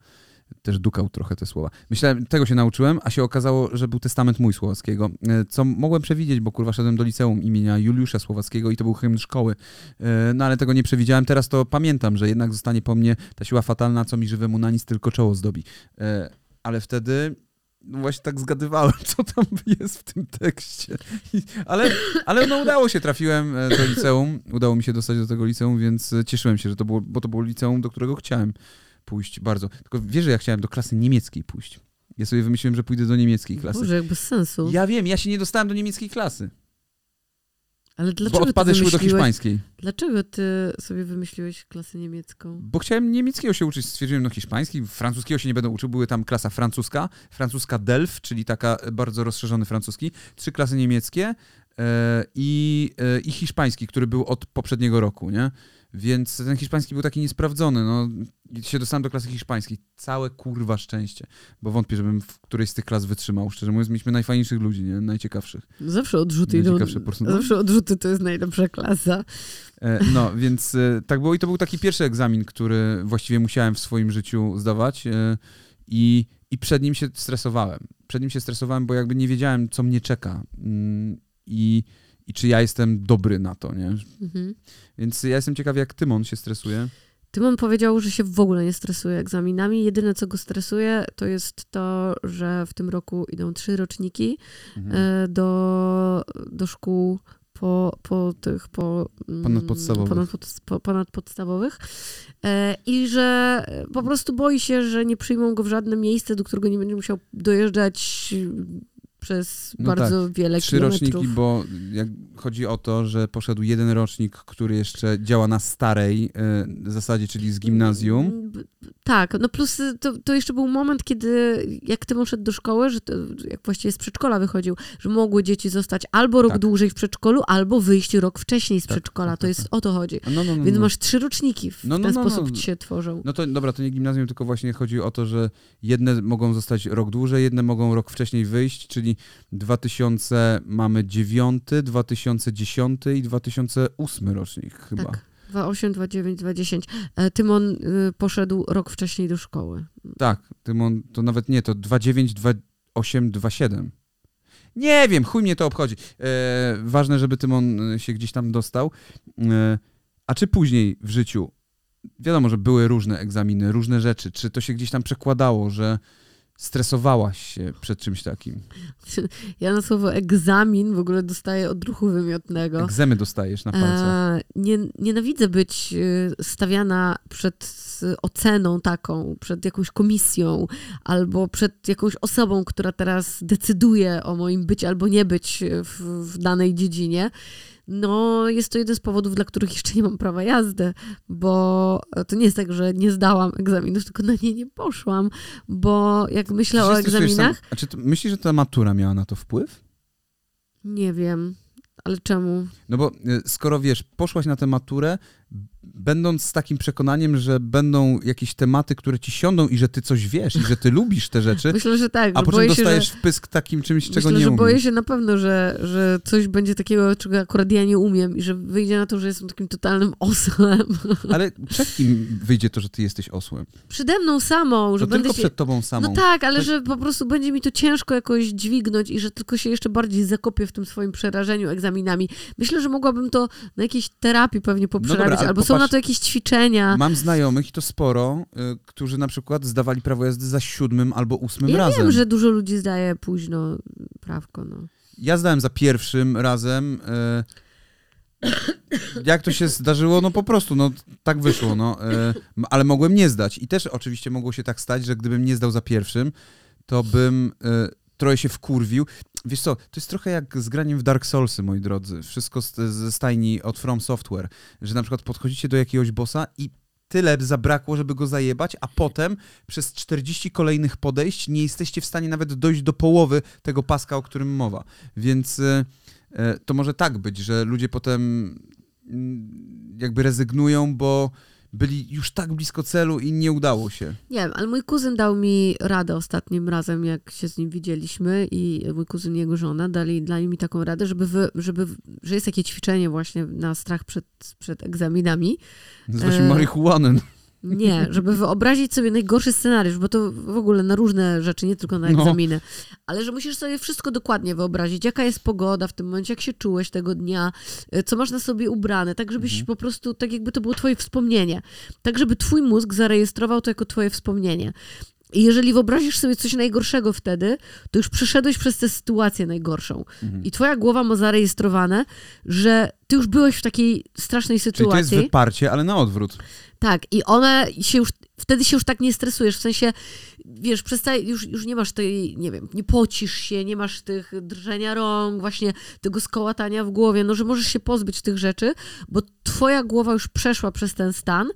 Też dukał trochę te słowa. Myślałem, tego się nauczyłem, a się okazało, że był testament mój Słowackiego, e, co mogłem przewidzieć, bo kurwa szedłem do liceum imienia Juliusza Słowackiego i to był hymn szkoły. E, No ale tego nie przewidziałem. Teraz to pamiętam, że jednak zostanie po mnie ta siła fatalna, co mi żywemu na nic tylko czoło zdobi. E, Ale wtedy no właśnie tak zgadywałem, co tam jest w tym tekście. Ale, ale no udało się, trafiłem e, do liceum, udało mi się dostać do tego liceum, więc e, cieszyłem się, że to było, bo to było liceum, do którego chciałem pójść bardzo. Tylko wiesz, że ja chciałem do klasy niemieckiej pójść. Ja sobie wymyśliłem, że pójdę do niemieckiej klasy. Boże, jak bez sensu. Ja wiem, ja się nie dostałem do niemieckiej klasy, Ale dlaczego bo odpady szły do hiszpańskiej. Dlaczego ty sobie wymyśliłeś klasę niemiecką? Bo chciałem niemieckiego się uczyć, stwierdziłem, no hiszpański, francuskiego się nie będę uczył, były tam klasa francuska, francuska Delft, czyli taka bardzo rozszerzony francuski, trzy klasy niemieckie e, i, e, i hiszpański, który był od poprzedniego roku, nie? Więc ten hiszpański był taki niesprawdzony, no się dostałem do klasy hiszpańskiej. Całe kurwa szczęście, bo wątpię, żebym w którejś z tych klas wytrzymał. Szczerze mówiąc, mieliśmy najfajniejszych ludzi, nie? Najciekawszych. Zawsze odrzuty. Najciekawsze. No. Zawsze odrzuty to jest najlepsza klasa. E, No, więc e, tak było i to był taki pierwszy egzamin, który właściwie musiałem w swoim życiu zdawać e, i, i przed nim się stresowałem. Przed nim się stresowałem, bo jakby nie wiedziałem, co mnie czeka mm, i, i czy ja jestem dobry na to, nie? Mhm. Więc ja jestem ciekaw, jak Tymon się stresuje. Tymon powiedział, że się w ogóle nie stresuje egzaminami. Jedyne, co go stresuje, to jest to, że w tym roku idą trzy roczniki Mhm. e, do, do szkół po, po tych po, mm, Ponadpodstawowych. ponadpod- po, ponadpodstawowych e, i że po prostu boi się, że nie przyjmą go w żadne miejsce, do którego nie będzie musiał dojeżdżać przez No bardzo wiele Trzy kilometrów. roczniki, bo jak chodzi o to, że poszedł jeden rocznik, który jeszcze działa na starej e, zasadzie, czyli z gimnazjum. Mm, Tak, no plus y, to, to jeszcze był moment, kiedy jak Tymon szedł do szkoły, że to, jak właściwie z przedszkola wychodził, że mogły dzieci zostać albo rok Tak. dłużej w przedszkolu, albo wyjść rok wcześniej z Tak, przedszkola. tak, To tak, jest tak. o to chodzi. No, no, no, Więc no. masz trzy roczniki, w No, no, ten no, no. sposób ci się tworzą. No to dobra, to nie gimnazjum, tylko właśnie chodzi o to, że jedne mogą zostać rok dłużej, jedne mogą rok wcześniej wyjść, czyli 2000 mamy 9, 2010 i 2008 rocznik chyba. Tak. 2,8, 2,9, 2,10. E, Tymon y, poszedł rok wcześniej do szkoły. Tak, Tymon, to nawet nie, to 29, 28, 27. Nie wiem, chuj mnie to obchodzi. E, ważne, żeby Tymon e, się gdzieś tam dostał. E, a czy później w życiu, wiadomo, że były różne egzaminy, różne rzeczy, czy to się gdzieś tam przekładało, że stresowałaś się przed czymś takim? Ja na słowo egzamin w ogóle dostaję odruchu wymiotnego. Egzemy dostajesz na palce. E, nie, nienawidzę być e, stawiana przed oceną taką, przed jakąś komisją albo przed jakąś osobą, która teraz decyduje o moim być albo nie być w, w danej dziedzinie. No, jest to jeden z powodów, dla których jeszcze nie mam prawa jazdy, bo to nie jest tak, że nie zdałam egzaminów, tylko na nie nie poszłam, bo jak myślę Czy o egzaminach, Sam, a czy myślisz, że ta matura miała na to wpływ? nie wiem, ale czemu? No bo y, skoro wiesz, poszłaś na tę maturę, będąc z takim przekonaniem, że będą jakieś tematy, które ci siądą i że ty coś wiesz i że ty lubisz te rzeczy, Myślę, że tak, a po czym boję się, że... dostajesz wpysk takim czymś, czego Myślę, nie umiesz. boję się na pewno, że, że coś będzie takiego, czego akurat ja nie umiem i że wyjdzie na to, że jestem takim totalnym osłem. Ale przed kim wyjdzie to, że ty jesteś osłem? Przede mną samą, że To będę tylko się... przed tobą samą. No tak, ale To- że po prostu będzie mi to ciężko jakoś dźwignąć i że tylko się jeszcze bardziej zakopię w tym swoim przerażeniu egzaminami. Myślę, że mogłabym to na jakiejś terapii pewnie poprzerabiać, No ale albo na to jakieś ćwiczenia. Mam znajomych i to sporo, y, którzy na przykład zdawali prawo jazdy za siódmym albo ósmym Ja razem. wiem, że dużo ludzi zdaje późno prawko, no. Ja zdałem za pierwszym razem. e, Jak to się zdarzyło? No po prostu, no tak wyszło, no. m- Ale mogłem nie zdać. I też oczywiście mogło się tak stać, że gdybym nie zdał za pierwszym, to bym e, trochę się wkurwił. Wiesz co, to jest trochę jak z graniem w Dark Soulsy, moi drodzy. Wszystko ze stajni od From Software. Że na przykład podchodzicie do jakiegoś bossa i tyle zabrakło, żeby go zajebać, a potem przez 40 kolejnych podejść nie jesteście w stanie nawet dojść do połowy tego paska, o którym mowa. Więc e, e, to może tak być, że ludzie potem mm, jakby rezygnują, bo byli już tak blisko celu i nie udało się. Nie wiem, ale mój kuzyn dał mi radę ostatnim razem, jak się z nim widzieliśmy i mój kuzyn i jego żona dali dla mi taką radę, żeby, wy, żeby że jest takie ćwiczenie właśnie na strach przed, przed egzaminami. Nazywa się e... Nie, żeby wyobrazić sobie najgorszy scenariusz, bo to w ogóle na różne rzeczy, nie tylko na no. egzaminy, no. ale że musisz sobie wszystko dokładnie wyobrazić, jaka jest pogoda w tym momencie, jak się czułeś tego dnia, y, co masz na sobie ubrane, tak żebyś mhm. po prostu, tak jakby to było twoje wspomnienie, tak żeby twój mózg zarejestrował to jako twoje wspomnienie. I jeżeli wyobrazisz sobie coś najgorszego wtedy, to już przeszedłeś przez tę sytuację najgorszą. Mhm. I twoja głowa ma zarejestrowane, że ty już byłeś w takiej strasznej sytuacji. Czyli to jest wyparcie, ale na odwrót. Tak, i one się już, wtedy się już tak nie stresujesz, w sensie, wiesz, przestaje, już, już nie masz tej, nie wiem, nie pocisz się, nie masz tych drżenia rąk, właśnie tego skołatania w głowie, no, że możesz się pozbyć tych rzeczy, bo twoja głowa już przeszła przez ten stan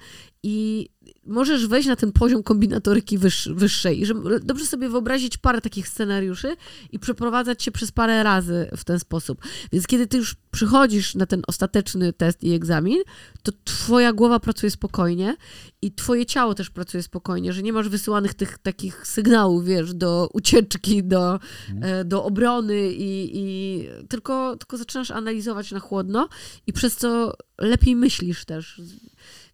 i możesz wejść na ten poziom kombinatoryki wyż, wyższej i że dobrze sobie wyobrazić parę takich scenariuszy i przeprowadzać się przez parę razy w ten sposób. Więc kiedy ty już przychodzisz na ten ostateczny test i egzamin, to twoja głowa pracuje spokojnie i twoje ciało też pracuje spokojnie, że nie masz wysyłanych tych takich sygnałów, wiesz, do ucieczki, do, mhm. e, do obrony i, i tylko, tylko zaczynasz analizować na chłodno i przez co lepiej myślisz też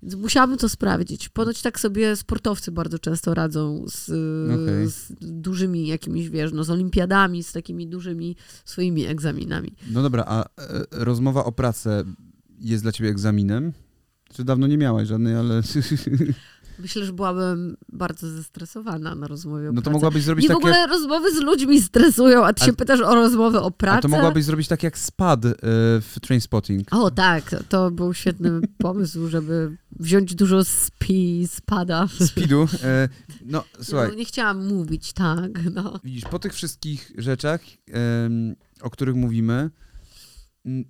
musiałabym to sprawdzić. Ponoć tak sobie sportowcy bardzo często radzą z, okay. z dużymi jakimiś, wiesz, no, z olimpiadami, z takimi dużymi swoimi egzaminami. No dobra, a e, rozmowa o pracę jest dla ciebie egzaminem? Czy dawno nie miałaś żadnej, ale... Myślę, że byłabym bardzo zestresowana na rozmowie o No to pracy. mogłabyś zrobić Nie takie... w ogóle rozmowy z ludźmi stresują, a ty a... się pytasz o rozmowę o pracy. A to mogłabyś zrobić tak jak SPAD y, w Trainspotting. O tak, to był świetny pomysł, żeby wziąć dużo spi, spada. Speedu. E, no, słuchaj. No, nie chciałam mówić, tak. No. Widzisz, po tych wszystkich rzeczach, o których mówimy,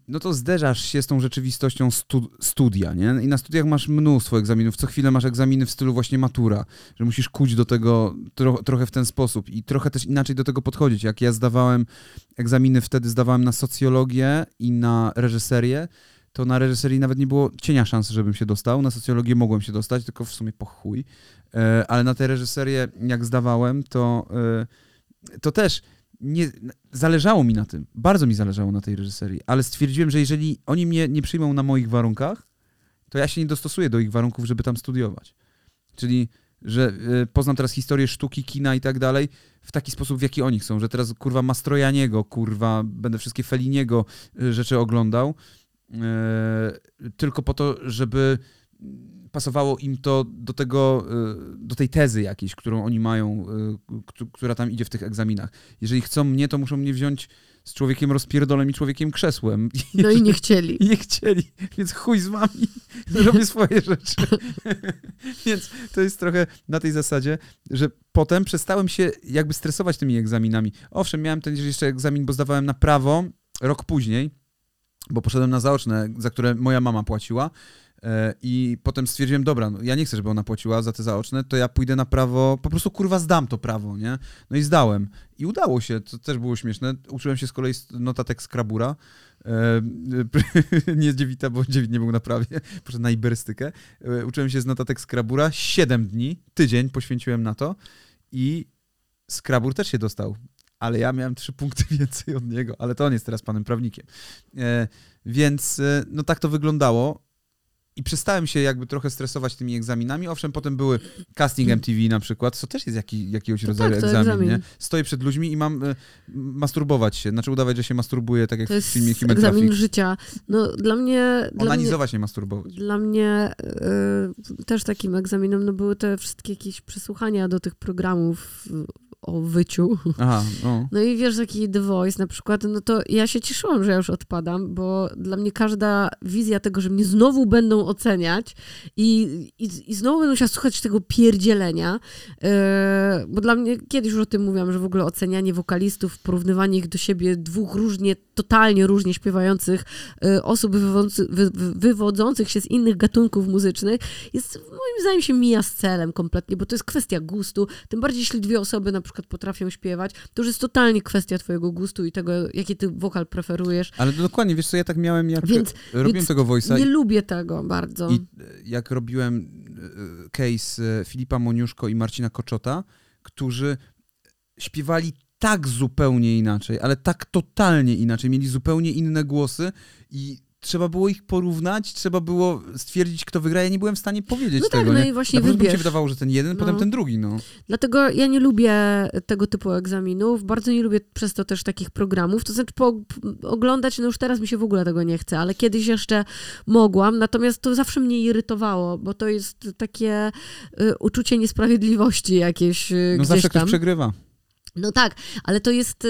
no to zderzasz się z tą rzeczywistością stu studia, nie? I na studiach masz mnóstwo egzaminów, co chwilę masz egzaminy w stylu właśnie matura, że musisz kuć do tego tro trochę w ten sposób i trochę też inaczej do tego podchodzić. Jak ja zdawałem egzaminy, wtedy zdawałem na socjologię i na reżyserię, to na reżyserii nawet nie było cienia szansy, żebym się dostał. Na socjologię mogłem się dostać, tylko w sumie po chuj. E, ale na tę reżyserię, jak zdawałem, to, e, to też nie, zależało mi na tym, bardzo mi zależało na tej reżyserii, ale stwierdziłem, że jeżeli oni mnie nie przyjmą na moich warunkach, to ja się nie dostosuję do ich warunków, żeby tam studiować. Czyli, że y, poznam teraz historię sztuki, kina i tak dalej w taki sposób, w jaki oni chcą, że teraz kurwa Mastrojaniego, kurwa, będę wszystkie Feliniego y, rzeczy oglądał, y, tylko po to, żeby pasowało im to do tego, y, do tej tezy jakiejś, którą oni mają, y, która tam idzie w tych egzaminach. Jeżeli chcą mnie, to muszą mnie wziąć z człowiekiem rozpierdolem i człowiekiem krzesłem. No i nie chcieli. Nie chcieli, więc chuj z wami, robię swoje rzeczy. więc to jest trochę na tej zasadzie, że potem przestałem się jakby stresować tymi egzaminami. Owszem, miałem ten jeszcze egzamin, bo zdawałem na prawo rok później, bo poszedłem na zaoczne, za które moja mama płaciła I potem stwierdziłem, dobra, no ja nie chcę, żeby ona płaciła za te zaoczne, to ja pójdę na prawo, po prostu kurwa zdam to prawo, nie? No i zdałem. I udało się, to też było śmieszne. Uczyłem się z kolei notatek z Krabura. E, nie Dziewita, bo Dziewit nie był na prawie, poszedłem na iberystykę. E, uczyłem się z notatek z Krabura. Dni, tydzień poświęciłem na to i Skrabur też się dostał. Ale ja miałem trzy punkty więcej od niego, ale to on jest teraz panem prawnikiem. Więc no tak to wyglądało i przestałem się jakby trochę stresować tymi egzaminami. Owszem, potem były casting MTV na przykład, co też jest jaki, jakiegoś rodzaju tak, egzamin, egzamin, nie? Stoję przed ludźmi i mam y, masturbować się, znaczy udawać, że się masturbuję, tak jak to w filmie Human egzamin Traffic. życia. No dla mnie... Onanizować, dla nie masturbować. Dla mnie y, też takim egzaminem no, były te wszystkie jakieś przesłuchania do tych programów o wyciu. Aha, no. No i wiesz, taki The Voice na przykład, no to ja się cieszyłam, że ja już odpadam, bo dla mnie każda wizja tego, że mnie znowu będą oceniać i, i, i znowu będą musiała słuchać tego pierdzielenia, yy, bo dla mnie, kiedyś już o tym mówiłam, że w ogóle ocenianie wokalistów, porównywanie ich do siebie, dwóch różnie, totalnie różnie śpiewających yy, osób wywodzących, wy, wywodzących się z innych gatunków muzycznych, jest moim zdaniem się mija z celem kompletnie, bo to jest kwestia gustu, tym bardziej jeśli dwie osoby na przykład potrafią śpiewać, to już jest totalnie kwestia twojego gustu i tego, jaki ty wokal preferujesz. Ale dokładnie, wiesz co, ja tak miałem, jak więc, robiłem więc tego voice'a. Nie i, lubię tego bardzo. I jak robiłem e, case e, Filipa Moniuszko i Marcina Koczota, którzy śpiewali tak zupełnie inaczej, ale tak totalnie inaczej, mieli zupełnie inne głosy i trzeba było ich porównać, trzeba było stwierdzić, kto wygra. Ja nie byłem w stanie powiedzieć no tego. Tak, no nie? i właśnie Na wybierz. mi się wydawało, że ten jeden, no. potem ten drugi, no. Dlatego ja nie lubię tego typu egzaminów, bardzo nie lubię przez to też takich programów, to znaczy po, oglądać, no już teraz mi się w ogóle tego nie chce, ale kiedyś jeszcze mogłam, natomiast to zawsze mnie irytowało, bo to jest takie y, uczucie niesprawiedliwości jakieś y, No zawsze ktoś przegrywa. No tak, ale to jest.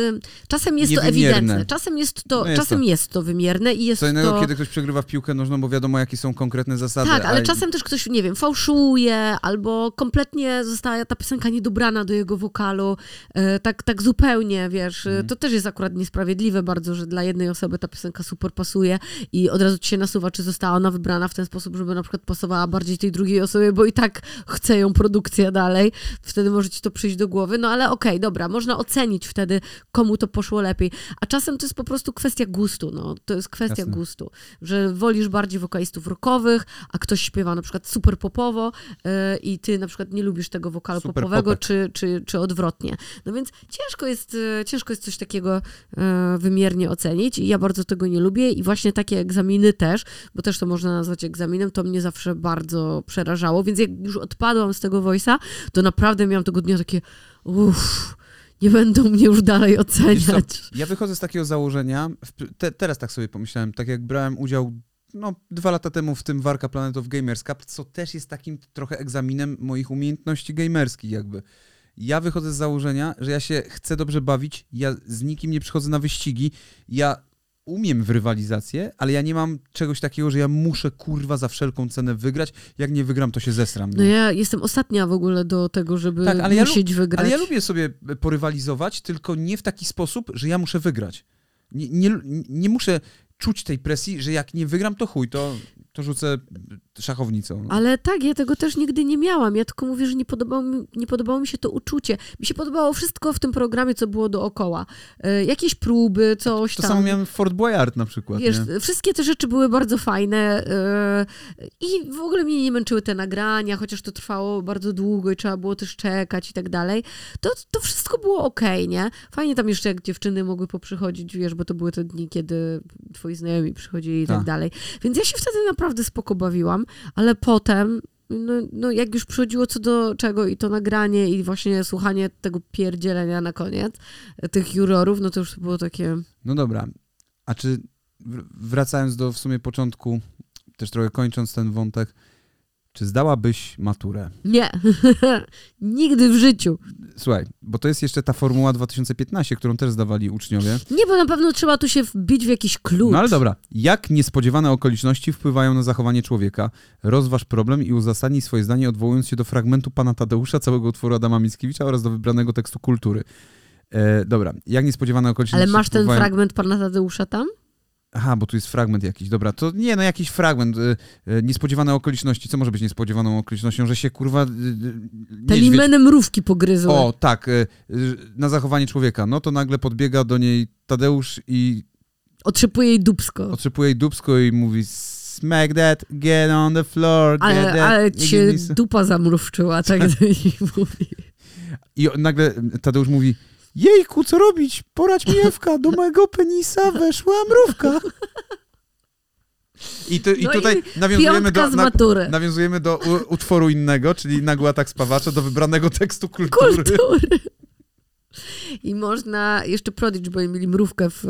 Czasem jest to ewidentne. Czasem jest to, no jest czasem to. jest to wymierne i jest Co innego, to... kiedy ktoś przegrywa w piłkę nożną, bo wiadomo, jakie są konkretne zasady. Tak, ale a... czasem też ktoś, nie wiem, fałszuje, albo kompletnie została ta piosenka niedobrana do jego wokalu. E, tak, tak zupełnie, wiesz. Mhm. To też jest akurat niesprawiedliwe bardzo, że dla jednej osoby ta piosenka super pasuje i od razu ci się nasuwa, czy została ona wybrana w ten sposób, żeby na przykład pasowała bardziej tej drugiej osobie, bo i tak chce ją produkcja dalej. Wtedy może ci to przyjść do głowy. No ale okej, okay, dobra, można ocenić wtedy, komu to poszło lepiej. A czasem to jest po prostu kwestia gustu, no. To jest kwestia Jasne. gustu, że wolisz bardziej wokalistów rockowych, a ktoś śpiewa na przykład super popowo yy, i ty na przykład nie lubisz tego wokalu super popowego, czy, czy, czy odwrotnie. No więc ciężko jest, yy, ciężko jest coś takiego yy, wymiernie ocenić i ja bardzo tego nie lubię i właśnie takie egzaminy też, bo też to można nazwać egzaminem, to mnie zawsze bardzo przerażało, więc jak już odpadłam z tego voice'a, to naprawdę miałam tego dnia takie uff, nie będą mnie już dalej oceniać. ja wychodzę z takiego założenia, te, teraz tak sobie pomyślałem, tak jak brałem udział no, dwa lata temu w tym Warka Planet of Gamers Cup, co też jest takim trochę egzaminem moich umiejętności gamerskich jakby. Ja wychodzę z założenia, że ja się chcę dobrze bawić, ja z nikim nie przychodzę na wyścigi, ja umiem w rywalizację, ale ja nie mam czegoś takiego, że ja muszę kurwa za wszelką cenę wygrać. Jak nie wygram, to się zesram. No, no ja jestem ostatnia w ogóle do tego, żeby tak, ale musieć ja wygrać. Ale ja lubię sobie porywalizować, tylko nie w taki sposób, że ja muszę wygrać. Nie, nie, nie muszę czuć tej presji, że jak nie wygram, to chuj, to to rzucę szachownicą. No. Ale tak, ja tego też nigdy nie miałam. Ja tylko mówię, że nie podobało, mi, nie podobało mi się to uczucie. Mi się podobało wszystko w tym programie, co było dookoła. E, jakieś próby, coś to tam. To samo miałem w Fort Boyard na przykład. Wiesz, wszystkie te rzeczy były bardzo fajne e, i w ogóle mnie nie męczyły te nagrania, chociaż to trwało bardzo długo i trzeba było też czekać i tak dalej. To, to wszystko było okej, okay, nie? Fajnie tam jeszcze jak dziewczyny mogły poprzychodzić, wiesz, bo to były te dni, kiedy twoi znajomi przychodzili i tak, tak dalej. Więc ja się wtedy naprawdę naprawdę spoko bawiłam, ale potem no, no jak już przychodziło co do czego i to nagranie i właśnie słuchanie tego pierdzielenia na koniec, tych jurorów, no to już było takie... No dobra, a czy wracając do w sumie początku, też trochę kończąc ten wątek, czy zdałabyś maturę? Nie, nigdy w życiu. Słuchaj, bo to jest jeszcze ta formuła 2015, którą też zdawali uczniowie. Nie, bo na pewno trzeba tu się wbić w jakiś klucz. No ale dobra, jak niespodziewane okoliczności wpływają na zachowanie człowieka? Rozważ problem i uzasadnij swoje zdanie odwołując się do fragmentu pana Tadeusza, całego utworu Adama Mickiewicza oraz do wybranego tekstu kultury. E, dobra, jak niespodziewane okoliczności Ale masz wpływają... ten fragment pana Tadeusza tam? Aha, bo tu jest fragment jakiś. Dobra, to nie, no jakiś fragment. Y, y, niespodziewane okoliczności. Co może być niespodziewaną okolicznością? Że się kurwa. Y, Telimeny mrówki pogryzły. O, tak. Y, y, na zachowanie człowieka. No to nagle podbiega do niej Tadeusz i. Otrzepuje jej dubsko. Otrzepuje jej dubsko i mówi. Smack that, get on the floor. Ale, that, ale się dupa zamrówczyła, tak do niej mówi. I nagle Tadeusz mówi Jejku, co robić? Porać mi Ewka, do mojego penisa weszła mrówka. I, tu, i no tutaj i nawiązujemy, do, na, nawiązujemy do utworu innego, czyli Nagły atak spawacza, do wybranego tekstu kultury. kultury. I można, jeszcze Prodigy, bo mieli mrówkę w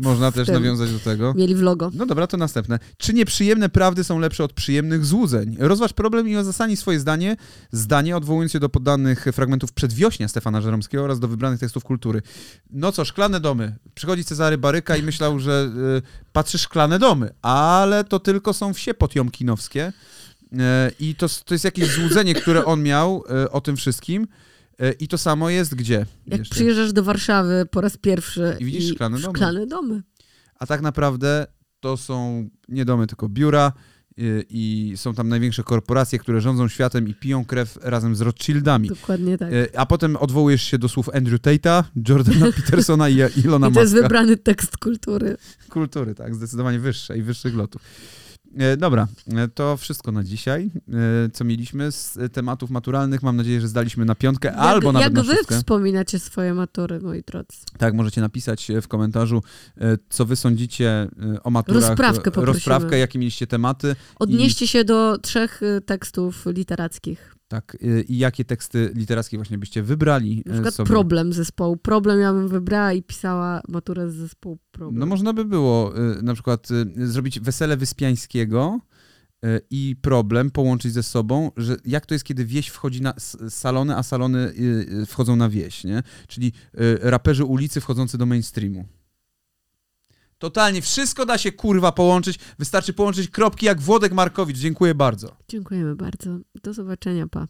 Można w też tym. nawiązać do tego. Mieli w logo. No dobra, to następne. Czy nieprzyjemne prawdy są lepsze od przyjemnych złudzeń? Rozważ problem i ozasadnij swoje zdanie, zdanie odwołując się do podanych fragmentów przedwiośnia Stefana Żeromskiego oraz do wybranych tekstów kultury. No co, szklane domy. Przychodzi Cezary Baryka i myślał, że y, patrzy szklane domy, ale to tylko są wsie potiomkinowskie. Y, I to, to jest jakieś złudzenie, które on miał o tym wszystkim. Y, I to samo jest gdzie? Jak jeszcze? przyjeżdżasz do Warszawy po raz pierwszy I widzisz szklane domy. szklane domy. A tak naprawdę to są nie domy, tylko biura y, i są tam największe korporacje, które rządzą światem i piją krew razem z Rothschildami. Dokładnie tak. Y, A potem odwołujesz się do słów Andrew Tate'a, Jordana Petersona i Ilona I to jest Muska. wybrany tekst kultury. Kultury, tak, zdecydowanie wyższe i wyższych lotów. E, Dobra, e, to wszystko na dzisiaj, e, co mieliśmy z tematów maturalnych. Mam nadzieję, że zdaliśmy na piątkę Jak, albo nawet jak na wy szóstkę. wspominacie swoje matury, moi drodzy? Tak, możecie napisać w komentarzu, co wy sądzicie o maturach. Rozprawkę poprosimy. Rozprawkę, jakie mieliście tematy. Odnieście się do trzech tekstów literackich. Tak, y, i jakie teksty literackie właśnie byście wybrali Na y, przykład sobie? problem zespołu. Problem ja bym wybrała i pisała maturę z zespołu problem. No można by było y, na przykład zrobić wesele Wyspiańskiego i problem połączyć ze sobą, że jak to jest, kiedy wieś wchodzi na salony, a salony wchodzą na wieś, nie? Czyli raperzy ulicy wchodzący do mainstreamu. Totalnie, wszystko da się kurwa połączyć, wystarczy połączyć kropki jak Włodek Markowicz. Dziękuję bardzo. Dziękujemy bardzo. Do zobaczenia, pa.